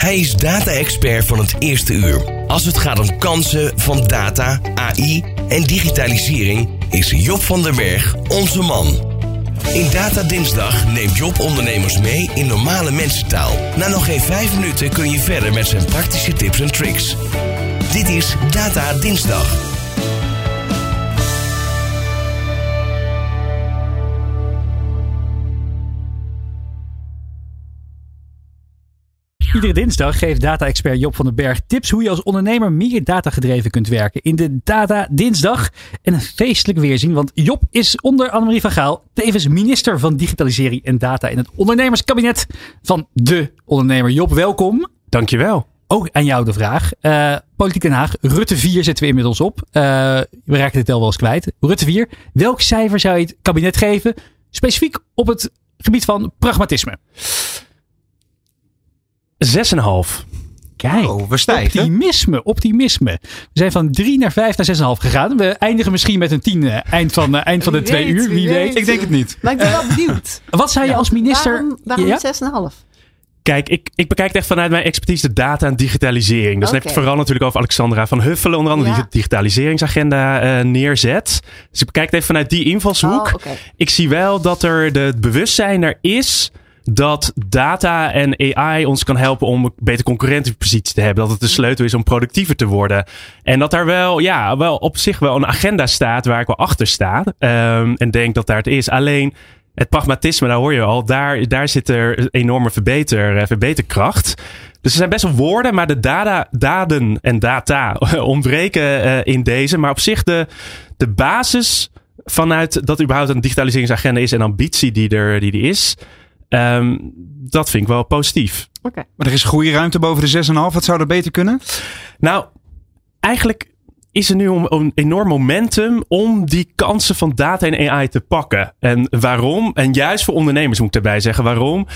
Hij is data-expert van het eerste uur. Als het gaat om kansen van data, AI en digitalisering, is Job van der Berg onze man. In Data Dinsdag neemt Job ondernemers mee in normale mensentaal. Na nog geen vijf minuten kun je verder met zijn praktische tips en tricks. Dit is Data Dinsdag. Iedere dinsdag geeft data-expert Job van den Berg tips hoe je als ondernemer meer datagedreven kunt werken. In de Data Dinsdag. En een feestelijk weerzien, want Job is onder Annemarie van Gaal tevens minister van Digitalisering en Data in het ondernemerskabinet van de ondernemer. Job, welkom. Dankjewel. Ook aan jou de vraag. Uh, Politiek Den Haag, Rutte 4 zetten we inmiddels op. Uh, we raken het tel wel eens kwijt. Rutte 4, welk cijfer zou je het kabinet geven? Specifiek op het gebied van pragmatisme. 6,5. Kijk, oh, we stijgen. optimisme, optimisme. We zijn van 3 naar 5 naar 6,5 gegaan. We eindigen misschien met een 10 uh, eind van, uh, eind van de 2 uur. Wie, wie weet. weet. Ik denk het niet. Maar ik ben wel benieuwd. Wat zou je ja, als minister... Waarom, waarom ja? 6,5? Kijk, ik, ik bekijk het echt vanuit mijn expertise de data en digitalisering. Dus okay. dan heb ik het vooral natuurlijk over Alexandra van Huffelen, onder andere ja. die digitaliseringsagenda uh, neerzet. Dus ik bekijk het even vanuit die invalshoek. Oh, okay. Ik zie wel dat er de, het bewustzijn er is dat data en AI ons kan helpen om een betere concurrentiepositie te hebben. Dat het de sleutel is om productiever te worden. En dat daar wel, ja, wel op zich wel een agenda staat waar ik wel achter sta. Um, en denk dat daar het is. Alleen het pragmatisme, daar hoor je al, daar, daar zit er enorme verbeter, verbeterkracht. Dus er zijn best wel woorden, maar de daden en data ontbreken uh, in deze. Maar op zich de, de basis vanuit dat überhaupt een digitaliseringsagenda is en ambitie die er, die er is. Um, dat vind ik wel positief. Okay. Maar er is groeiruimte boven de 6,5. Wat zou er beter kunnen? Nou, eigenlijk is er nu een, een enorm momentum om die kansen van data en AI te pakken. En waarom? En juist voor ondernemers moet ik erbij zeggen waarom.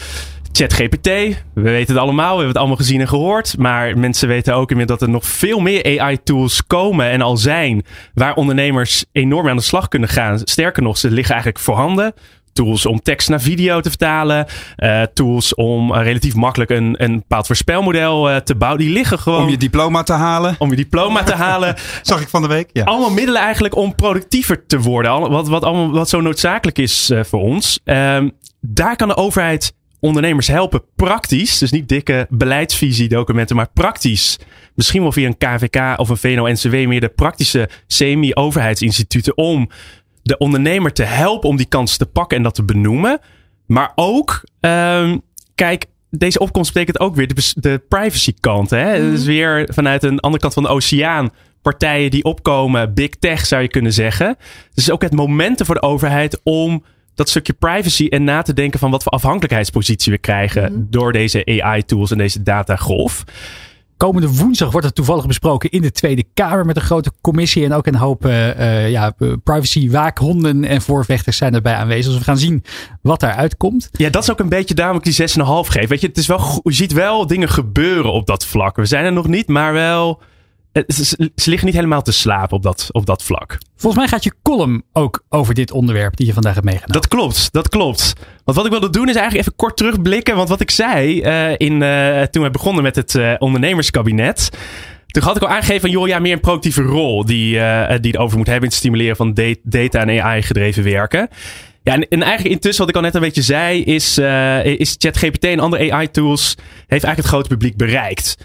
ChatGPT, we weten het allemaal, we hebben het allemaal gezien en gehoord. Maar mensen weten ook inmiddels dat er nog veel meer AI-tools komen en al zijn. Waar ondernemers enorm aan de slag kunnen gaan. Sterker nog, ze liggen eigenlijk voorhanden tools om tekst naar video te vertalen. Uh, tools om uh, relatief makkelijk een, een bepaald voorspelmodel uh, te bouwen. Die liggen gewoon. Om je diploma te halen. Om je diploma te halen. Zag ik van de week. Ja. Allemaal middelen eigenlijk om productiever te worden. Wat, wat, allemaal, wat zo noodzakelijk is voor ons. Ehm, daar kan de overheid ondernemers helpen praktisch. Dus niet dikke beleidsvisiedocumenten, maar praktisch. Misschien wel via een KVK of een VNO-NCW meer de praktische semi-overheidsinstituten om de ondernemer te helpen om die kans te pakken en dat te benoemen. Maar ook, um, kijk, deze opkomst betekent ook weer de, de privacy kant. Hè? Mm. Dus weer vanuit een andere kant van de oceaan. Partijen die opkomen, big tech zou je kunnen zeggen. Dus ook het momenten voor de overheid om dat stukje privacy en na te denken van wat voor afhankelijkheidspositie we krijgen mm. door deze AI-tools en deze datagolf. Komende woensdag wordt het toevallig besproken in de Tweede Kamer met een grote commissie. En ook een hoop uh, ja, privacy-waakhonden en voorvechters zijn erbij aanwezig. Dus we gaan zien wat daaruit komt. Ja, dat is ook een beetje daarom ik die 6,5 geef. Weet je, het is wel, je ziet wel dingen gebeuren op dat vlak. We zijn er nog niet, maar wel ze, liggen niet helemaal te slapen op dat, op dat vlak. Volgens mij gaat je column ook over dit onderwerp die je vandaag hebt meegenomen. Dat klopt, dat klopt. Want wat ik wilde doen is eigenlijk even kort terugblikken. Want wat ik zei uh, in, uh, toen we begonnen met het uh, ondernemerskabinet. Toen had ik al aangegeven van, joh, ja, meer een productieve rol die, die het over moet hebben in het stimuleren van data en AI gedreven werken. Ja, en, en, eigenlijk intussen, wat ik al net een beetje zei, is, is ChatGPT en andere AI-tools heeft eigenlijk het grote publiek bereikt.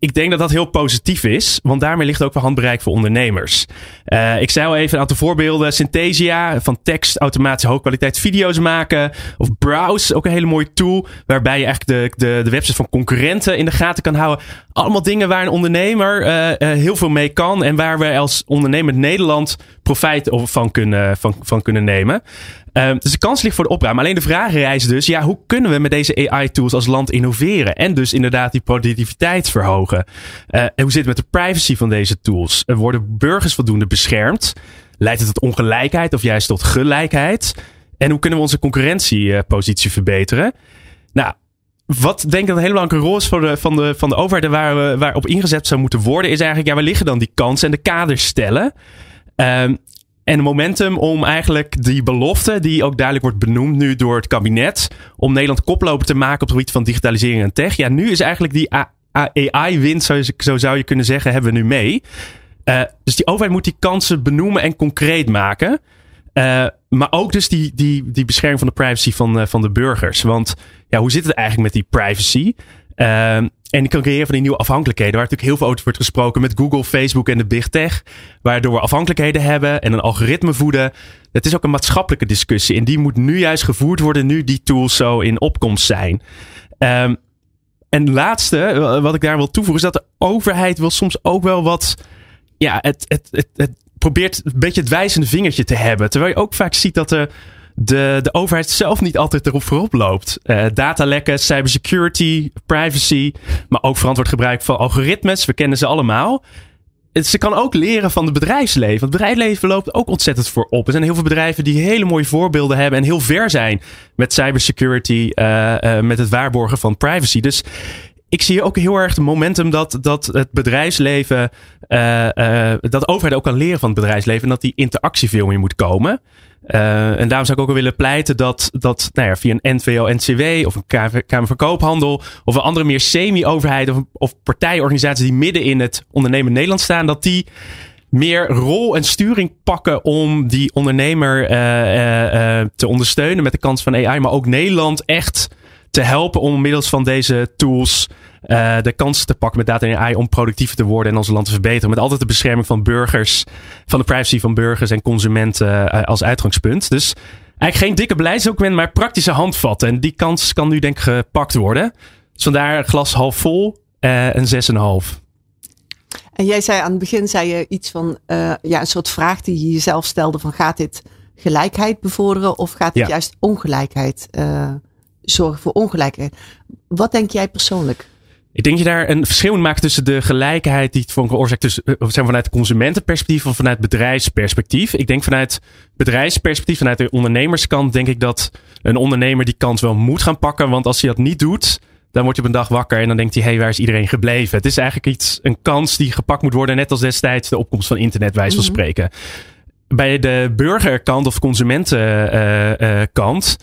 Ik denk dat dat heel positief is, want daarmee ligt ook wel handbereik voor ondernemers. Uh, ik zei al even een aantal voorbeelden. Synthesia, van tekst automatisch hoogkwaliteit video's maken. Of Browse, ook een hele mooie tool. Waarbij je eigenlijk de, de, de websites van concurrenten in de gaten kan houden. Allemaal dingen waar een ondernemer uh, uh, heel veel mee kan. En waar we als ondernemer Nederland profijt van kunnen, van, van kunnen nemen. Uh, dus de kans ligt voor de opruim. Alleen de vraag rijst dus, ja, hoe kunnen we met deze AI-tools als land innoveren? En dus inderdaad die productiviteit verhogen. Uh, en hoe zit het met de privacy van deze tools? Er worden burgers voldoende beschermd? Leidt het tot ongelijkheid of juist tot gelijkheid? En hoe kunnen we onze concurrentiepositie verbeteren? Nou, wat denk ik een hele belangrijke rol is voor de, van, de, van de overheid en waar, we, waar op ingezet zou moeten worden, is eigenlijk, ja, waar liggen dan die kansen en de kaders stellen? Um, en momentum om eigenlijk die belofte, die ook duidelijk wordt benoemd nu door het kabinet, om Nederland koploper te maken op het gebied van digitalisering en tech. Ja, nu is eigenlijk die AI-wind, zo, zo zou je kunnen zeggen, hebben we nu mee. Uh, dus die overheid moet die kansen benoemen en concreet maken. Uh, maar ook dus die, die, die bescherming van de privacy van, uh, van de burgers. Want ja, hoe zit het eigenlijk met die privacy? En die kan creëren van die nieuwe afhankelijkheden. Waar natuurlijk heel veel over wordt gesproken met Google, Facebook en de Big Tech. Waardoor we afhankelijkheden hebben en een algoritme voeden. Het is ook een maatschappelijke discussie. En die moet nu juist gevoerd worden, nu die tools zo in opkomst zijn. Um, en laatste, wat ik daar wil toevoegen, is dat de overheid wil soms ook wel wat. Ja, het, het, het, het probeert een beetje het wijzende vingertje te hebben. Terwijl je ook vaak ziet dat de, de, de overheid zelf niet altijd erop voorop loopt. Uh, datalekken, cybersecurity, privacy, maar ook verantwoord gebruik van algoritmes. We kennen ze allemaal. Ze kan ook leren van het bedrijfsleven. Het bedrijfsleven loopt ook ontzettend voorop. Er zijn heel veel bedrijven die hele mooie voorbeelden hebben en heel ver zijn met cybersecurity, uh, uh, met het waarborgen van privacy. Dus ik zie ook heel erg het momentum dat, dat het bedrijfsleven, uh, uh, dat de overheid ook kan leren van het bedrijfsleven en dat die interactie veel meer moet komen. Uh, en daarom zou ik ook willen pleiten dat, dat nou ja, via een NVO-NCW of een Kamer van Koophandel of een andere meer semi-overheid of, of partijorganisaties die midden in het ondernemen Nederland staan, dat die meer rol en sturing pakken om die ondernemer te ondersteunen met de kans van AI, maar ook Nederland echt te helpen om middels van deze tools uh, de kansen te pakken met data en AI om productiever te worden en ons land te verbeteren. Met altijd de bescherming van burgers, van de privacy van burgers en consumenten uh, als uitgangspunt. Dus eigenlijk geen dikke beleidsdocument, maar praktische handvatten. En die kans kan nu denk ik gepakt worden. Dus vandaar glas half vol uh, en 6,5. En jij zei aan het begin zei je iets van ja, een soort vraag die je jezelf stelde: van gaat dit gelijkheid bevorderen of gaat dit ja. juist ongelijkheid zorgen voor ongelijkheid. Wat denk jij persoonlijk? Ik denk je daar een verschil in maakt tussen de gelijkheid die het van veroorzaakt tussen, zijn vanuit het consumentenperspectief of vanuit bedrijfsperspectief. Ik denk vanuit bedrijfsperspectief, vanuit de ondernemerskant, denk ik dat een ondernemer die kans wel moet gaan pakken. Want als hij dat niet doet, dan wordt je op een dag wakker en dan denkt hij, hé, hey, waar is iedereen gebleven? Het is eigenlijk iets, een kans die gepakt moet worden, net als destijds de opkomst van internet, wijze van mm-hmm. spreken bij de burgerkant of consumentenkant,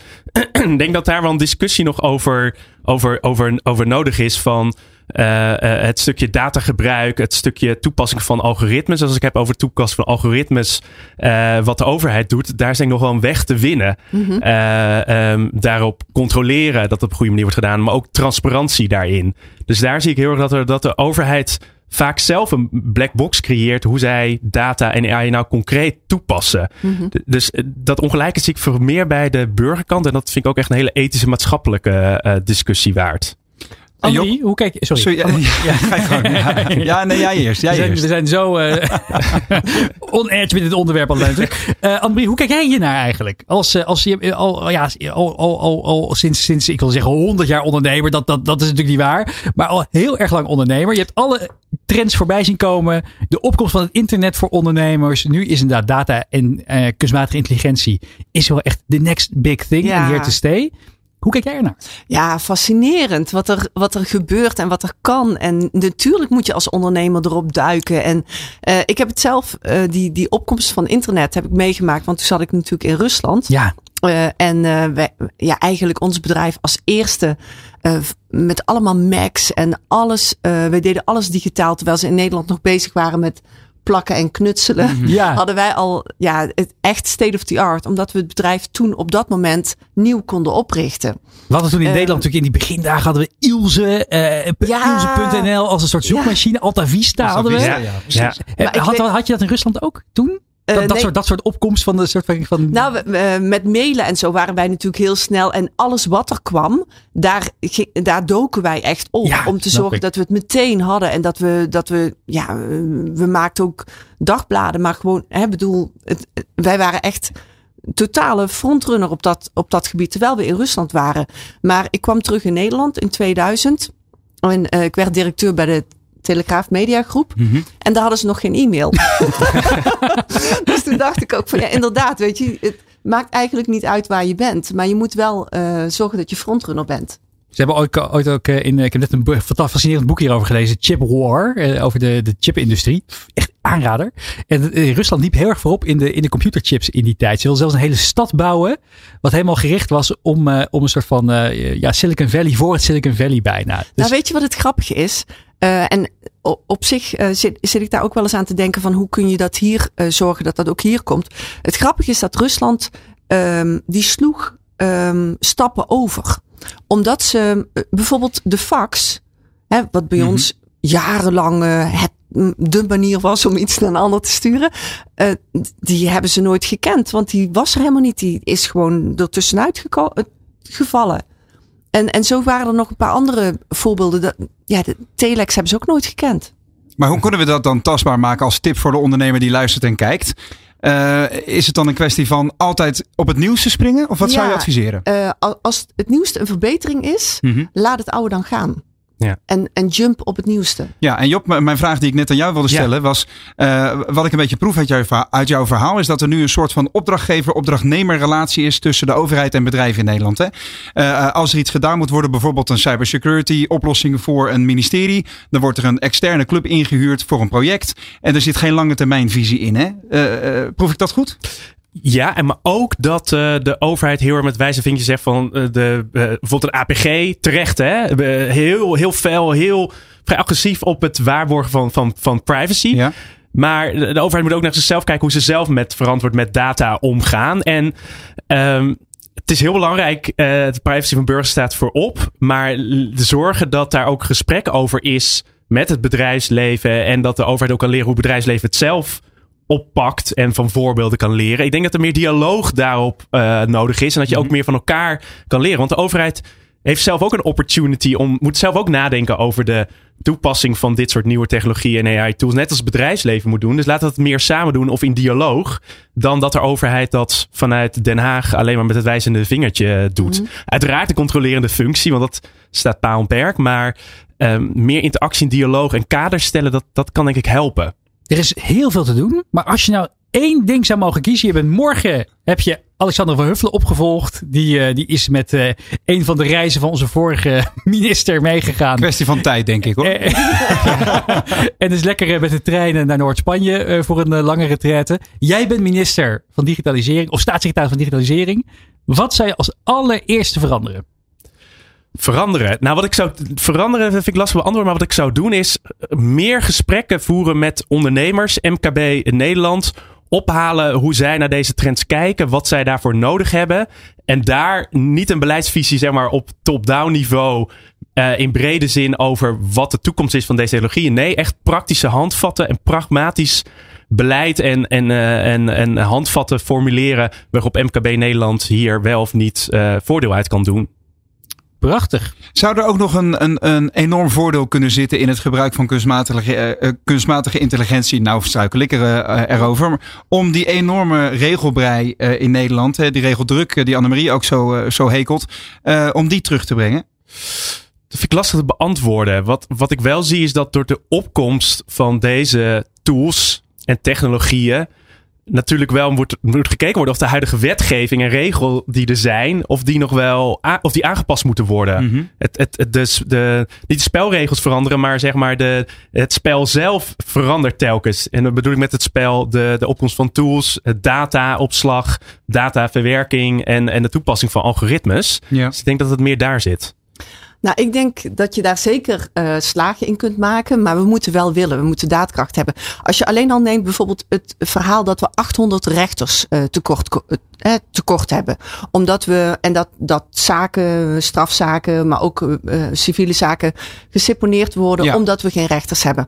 uh, uh, denk dat daar wel een discussie nog over, over, over, over nodig is van uh, het stukje datagebruik, het stukje toepassing van algoritmes. Als ik heb over toepassing van algoritmes, wat de overheid doet, daar is denk ik nog wel een weg te winnen. Mm-hmm. Um, daarop controleren dat het op een goede manier wordt gedaan, maar ook transparantie daarin. Dus daar zie ik heel erg dat, er, dat de overheid vaak zelf een black box creëert hoe zij data en AI nou concreet toepassen. Mm-hmm. Dus eh, dat ongelijkheid zie ik voor meer bij de burgerkant. En dat vind ik ook echt een hele ethische maatschappelijke uh, discussie waard. Andy, hoe kijk je? Sorry. sorry ja, ja, ja, ja, nee, jij eerst. Jij we, zijn, eerst. we zijn zo uh, on edge met dit onderwerp al natuurlijk. Uh, Annemarie, hoe kijk jij hier naar eigenlijk? Als, als je al, ja, al, al, al, al sinds, sinds, ik wil zeggen, 100 jaar ondernemer. Dat, dat, dat is natuurlijk niet waar. Maar al heel erg lang ondernemer. Je hebt alle trends voorbij zien komen. De opkomst van het internet voor ondernemers. Nu is inderdaad data en uh, kunstmatige intelligentie. Is wel echt the next big thing. Ja. Here to stay. Hoe kijk jij ernaar? Ja, fascinerend wat er, wat er gebeurt en wat er kan. En natuurlijk moet je als ondernemer erop duiken. En uh, ik heb het zelf, uh, die, die opkomst van internet heb ik meegemaakt. Want toen zat ik natuurlijk in Rusland. Ja. Uh, en wij, ja, eigenlijk ons bedrijf als eerste met allemaal Macs en alles. wij deden alles digitaal. Terwijl ze in Nederland nog bezig waren met plakken en knutselen, ja. hadden wij al ja, het echt state of the art. Omdat we het bedrijf toen op dat moment nieuw konden oprichten. We hadden toen in uh, Nederland natuurlijk in die begindagen hadden we Ilse, uh, ja, Ilse.nl als een soort zoekmachine. Ja. Alta Vista hadden we. Ja, ja, ja. Had, had je dat in Rusland ook toen? Dat, uh, dat, nee. soort, dat soort opkomst van de soort van. Nou, uh, met mailen en zo waren wij natuurlijk heel snel. En alles wat er kwam, daar, daar doken wij echt op. Ja, om te zorgen ik. dat we het meteen hadden. En dat we, dat we, ja, we maakten ook dagbladen. Maar gewoon, hè, bedoel, het, wij waren echt totale frontrunner op dat, op dat gebied. Terwijl we in Rusland waren. Maar ik kwam terug in Nederland in 2000. En uh, ik werd directeur bij de Telegraaf Media Groep. Mm-hmm. En daar hadden ze nog geen e-mail. dus toen dacht ik ook van ja, inderdaad, weet je, het maakt eigenlijk niet uit waar je bent. Maar je moet wel uh, zorgen dat je frontrunner bent. Ze hebben ooit, ooit ook in, ik heb net een fascinerend boek hierover gelezen, Chip War, over de, de chipindustrie. Echt aanrader. En Rusland liep heel erg voorop in de, in de computerchips in die tijd. Ze wilden zelfs een hele stad bouwen. Wat helemaal gericht was om, om een soort van ja, Silicon Valley voor het Silicon Valley bijna. Dus... Nou, weet je wat het grappige is? En op zich zit, zit, ik daar ook wel eens aan te denken van hoe kun je dat hier zorgen dat dat ook hier komt. Het grappige is dat Rusland um, die sloeg um, stappen over. Omdat ze bijvoorbeeld de fax, hè, wat bij mm -hmm. ons jarenlang het, de manier was om iets naar een ander te sturen, die hebben ze nooit gekend. Want die was er helemaal niet. Die is gewoon ertussenuit gevallen. En, en zo waren er nog een paar andere voorbeelden. Dat, ja, de telex hebben ze ook nooit gekend. Maar hoe kunnen we dat dan tastbaar maken als tip voor de ondernemer die luistert en kijkt? Uh, is het dan een kwestie van altijd op het nieuwste springen? Of wat ja, zou je adviseren? Uh, als het nieuwste een verbetering is, mm -hmm. laat het oude dan gaan. Ja. En, en jump op het nieuwste. Ja, en Job, mijn vraag die ik net aan jou wilde stellen ja. was: uh, wat ik een beetje proef uit, jou, uit jouw verhaal, is dat er nu een soort van opdrachtgever-opdrachtnemer relatie is tussen de overheid en bedrijven in Nederland. Hè? Uh, als er iets gedaan moet worden, bijvoorbeeld een cybersecurity oplossing voor een ministerie, dan wordt er een externe club ingehuurd voor een project. En er zit geen lange termijn visie in. Hè? Uh, proef ik dat goed? Ja, en maar ook dat uh, de overheid heel erg met wijze vinkjes zegt van uh, de, uh, bijvoorbeeld een APG, terecht hè, heel, heel fel, heel vrij agressief op het waarborgen van, van, van privacy. Ja. Maar de, de, overheid moet ook naar zichzelf kijken hoe ze zelf met verantwoord met data omgaan. En um, het is heel belangrijk, de privacy van burgers staat voorop. Maar de zorgen dat daar ook gesprek over is met het bedrijfsleven. En dat de overheid ook kan leren hoe het bedrijfsleven het zelf oppakt en van voorbeelden kan leren. Ik denk dat er meer dialoog daarop uh, nodig is en dat je ook mhm. meer van elkaar kan leren. Want de overheid heeft zelf ook een opportunity om, moet zelf ook nadenken over de toepassing van dit soort nieuwe technologieën en AI-tools. Net als het bedrijfsleven moet doen. Dus laten we het meer samen doen of in dialoog. Dan dat de overheid dat vanuit Den Haag alleen maar met het wijzende vingertje doet. Mm. Uiteraard de controlerende functie, want dat staat paal en perk. Maar um, meer interactie en dialoog en kaders stellen, dat, dat kan denk ik helpen. Er is heel veel te doen. Maar als je nou één ding zou mogen kiezen. Je bent morgen heb je Alexander van Huffelen opgevolgd. Die, uh, die is met uh, een van de reizen van onze vorige minister meegegaan. Kwestie van tijd, denk ik hoor. en is lekker met de treinen naar Noord-Spanje uh, voor een lange retraite. Jij bent minister van Digitalisering, of staatssecretaris van Digitalisering. Wat zou je als allereerste veranderen? Veranderen. Nou, wat ik zou veranderen, vind ik lastig beantwoorden. Maar wat ik zou doen is meer gesprekken voeren met ondernemers, MKB in Nederland. Ophalen hoe zij naar deze trends kijken, wat zij daarvoor nodig hebben. En daar niet een beleidsvisie, zeg maar, op top-down niveau. Uh, in brede zin over wat de toekomst is van deze technologieën. Nee, echt praktische handvatten en pragmatisch beleid en, en, uh, en, en handvatten formuleren. waarop MKB Nederland hier wel of niet voordeel uit kan doen. Prachtig. Zou er ook nog een, een, een enorm voordeel kunnen zitten in het gebruik van kunstmatige, uh, kunstmatige intelligentie? Nou, struikel ik er, uh, erover. Om die enorme regelbrei uh, in Nederland, die regeldruk die Annemarie ook zo, zo hekelt, om die terug te brengen? Dat vind ik lastig te beantwoorden. Wat, wat ik wel zie is dat door de opkomst van deze tools en technologieën natuurlijk wel moet, moet gekeken worden of de huidige wetgeving en regel die er zijn, of die nog wel of die aangepast moeten worden. Mm -hmm. het, het, het, dus de, niet de spelregels veranderen, maar zeg maar de, het spel zelf verandert telkens. En dan bedoel ik met het spel de, de opkomst van tools, dataopslag, dataverwerking en, en de toepassing van algoritmes. Ja. Dus ik denk dat het meer daar zit. Nou, ik denk dat je daar zeker uh, slagen in kunt maken, maar we moeten wel willen, we moeten daadkracht hebben. Als je alleen al neemt bijvoorbeeld het verhaal dat we 800 rechters uh, tekort, uh, tekort hebben, omdat we, en dat, dat zaken, strafzaken, maar ook civiele zaken geseponeerd worden, ja. omdat we geen rechters hebben.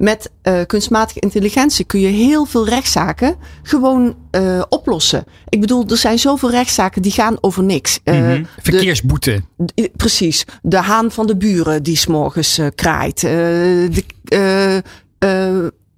Met uh, kunstmatige intelligentie kun je heel veel rechtszaken gewoon uh, oplossen. Ik bedoel, er zijn zoveel rechtszaken die gaan over niks. Uh, mm -hmm. Verkeersboete. De, precies. De haan van de buren die s'morgens kraait. de,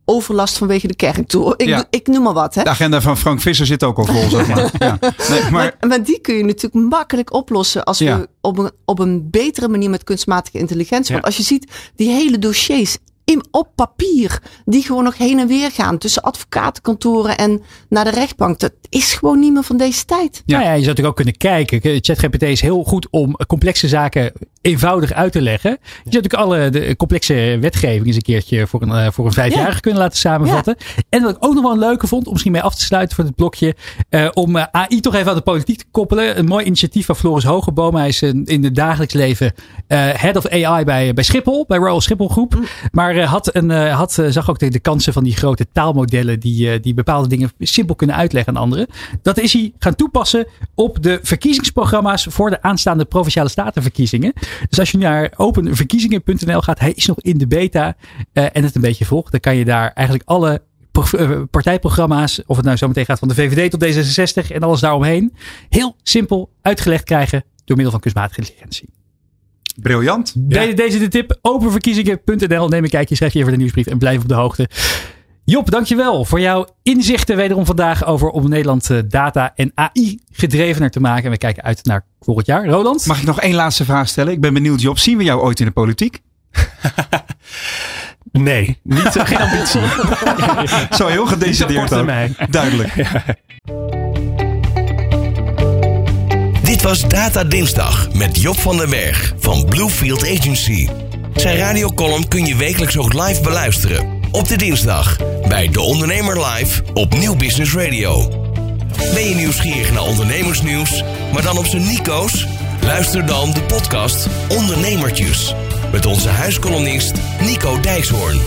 overlast vanwege de kerk toe. Ik, ja. ik noem maar wat. Hè? De agenda van Frank Visser zit ook al vol, zeg maar. Ja. Nee, maar... maar... Maar, die kun je natuurlijk makkelijk oplossen als ja. we op een, op een betere manier met kunstmatige intelligentie. Want als je ziet, die hele dossiers in, op papier. Die gewoon nog heen en weer gaan tussen advocatenkantoren en naar de rechtbank. Dat is gewoon niet meer van deze tijd. Ja, ja je zou natuurlijk ook kunnen kijken. ChatGPT is heel goed om complexe zaken eenvoudig uit te leggen. Je zou natuurlijk alle de complexe wetgeving eens een keertje voor een, uh, voor een vijfjarige kunnen laten samenvatten. En wat ik ook nog wel een leuke vond, om misschien mee af te sluiten voor dit blokje, uh, om uh, AI toch even aan de politiek te koppelen. Een mooi initiatief van Floris Hogeboom. Hij is in het dagelijks leven head of AI bij, bij Schiphol, bij Royal Schiphol Groep. Mm. Maar had een, had, zag ook de, kansen van die grote taalmodellen die, die bepaalde dingen simpel kunnen uitleggen aan anderen. Dat is hij gaan toepassen op de verkiezingsprogramma's voor de aanstaande provinciale statenverkiezingen. Dus als je naar openverkiezingen.nl gaat, hij is nog in de beta en het een beetje volgt, dan kan je daar eigenlijk alle eh, partijprogramma's, of het nou zo meteen gaat van de VVD tot D66 en alles daaromheen, heel simpel uitgelegd krijgen door middel van kunstmatige intelligentie. Briljant. Deze, deze de tip. Openverkiezingen.nl. Neem een kijkje, schrijf je even de nieuwsbrief en blijf op de hoogte. Job, dankjewel voor jouw inzichten wederom vandaag over om Nederland eh, data en AI gedrevener te maken. En we kijken uit naar volgend jaar. Roland? Mag ik nog één laatste vraag stellen? Ik ben benieuwd, Job. Zien we jou ooit in de politiek? nee, niet, geen ambitie. Zo heel gedecideerd ook. Duidelijk. Was Data Dinsdag met Job van den Berg van Bluefield Agency. Zijn radiocolumn kun je wekelijks ook live beluisteren op de dinsdag bij De Ondernemer Live op Nieuw Business Radio. Ben je nieuwsgierig naar ondernemersnieuws, maar dan op zijn Nico's? Luister dan de podcast Ondernemertjes met onze huiskolonist Nico Dijkshoorn.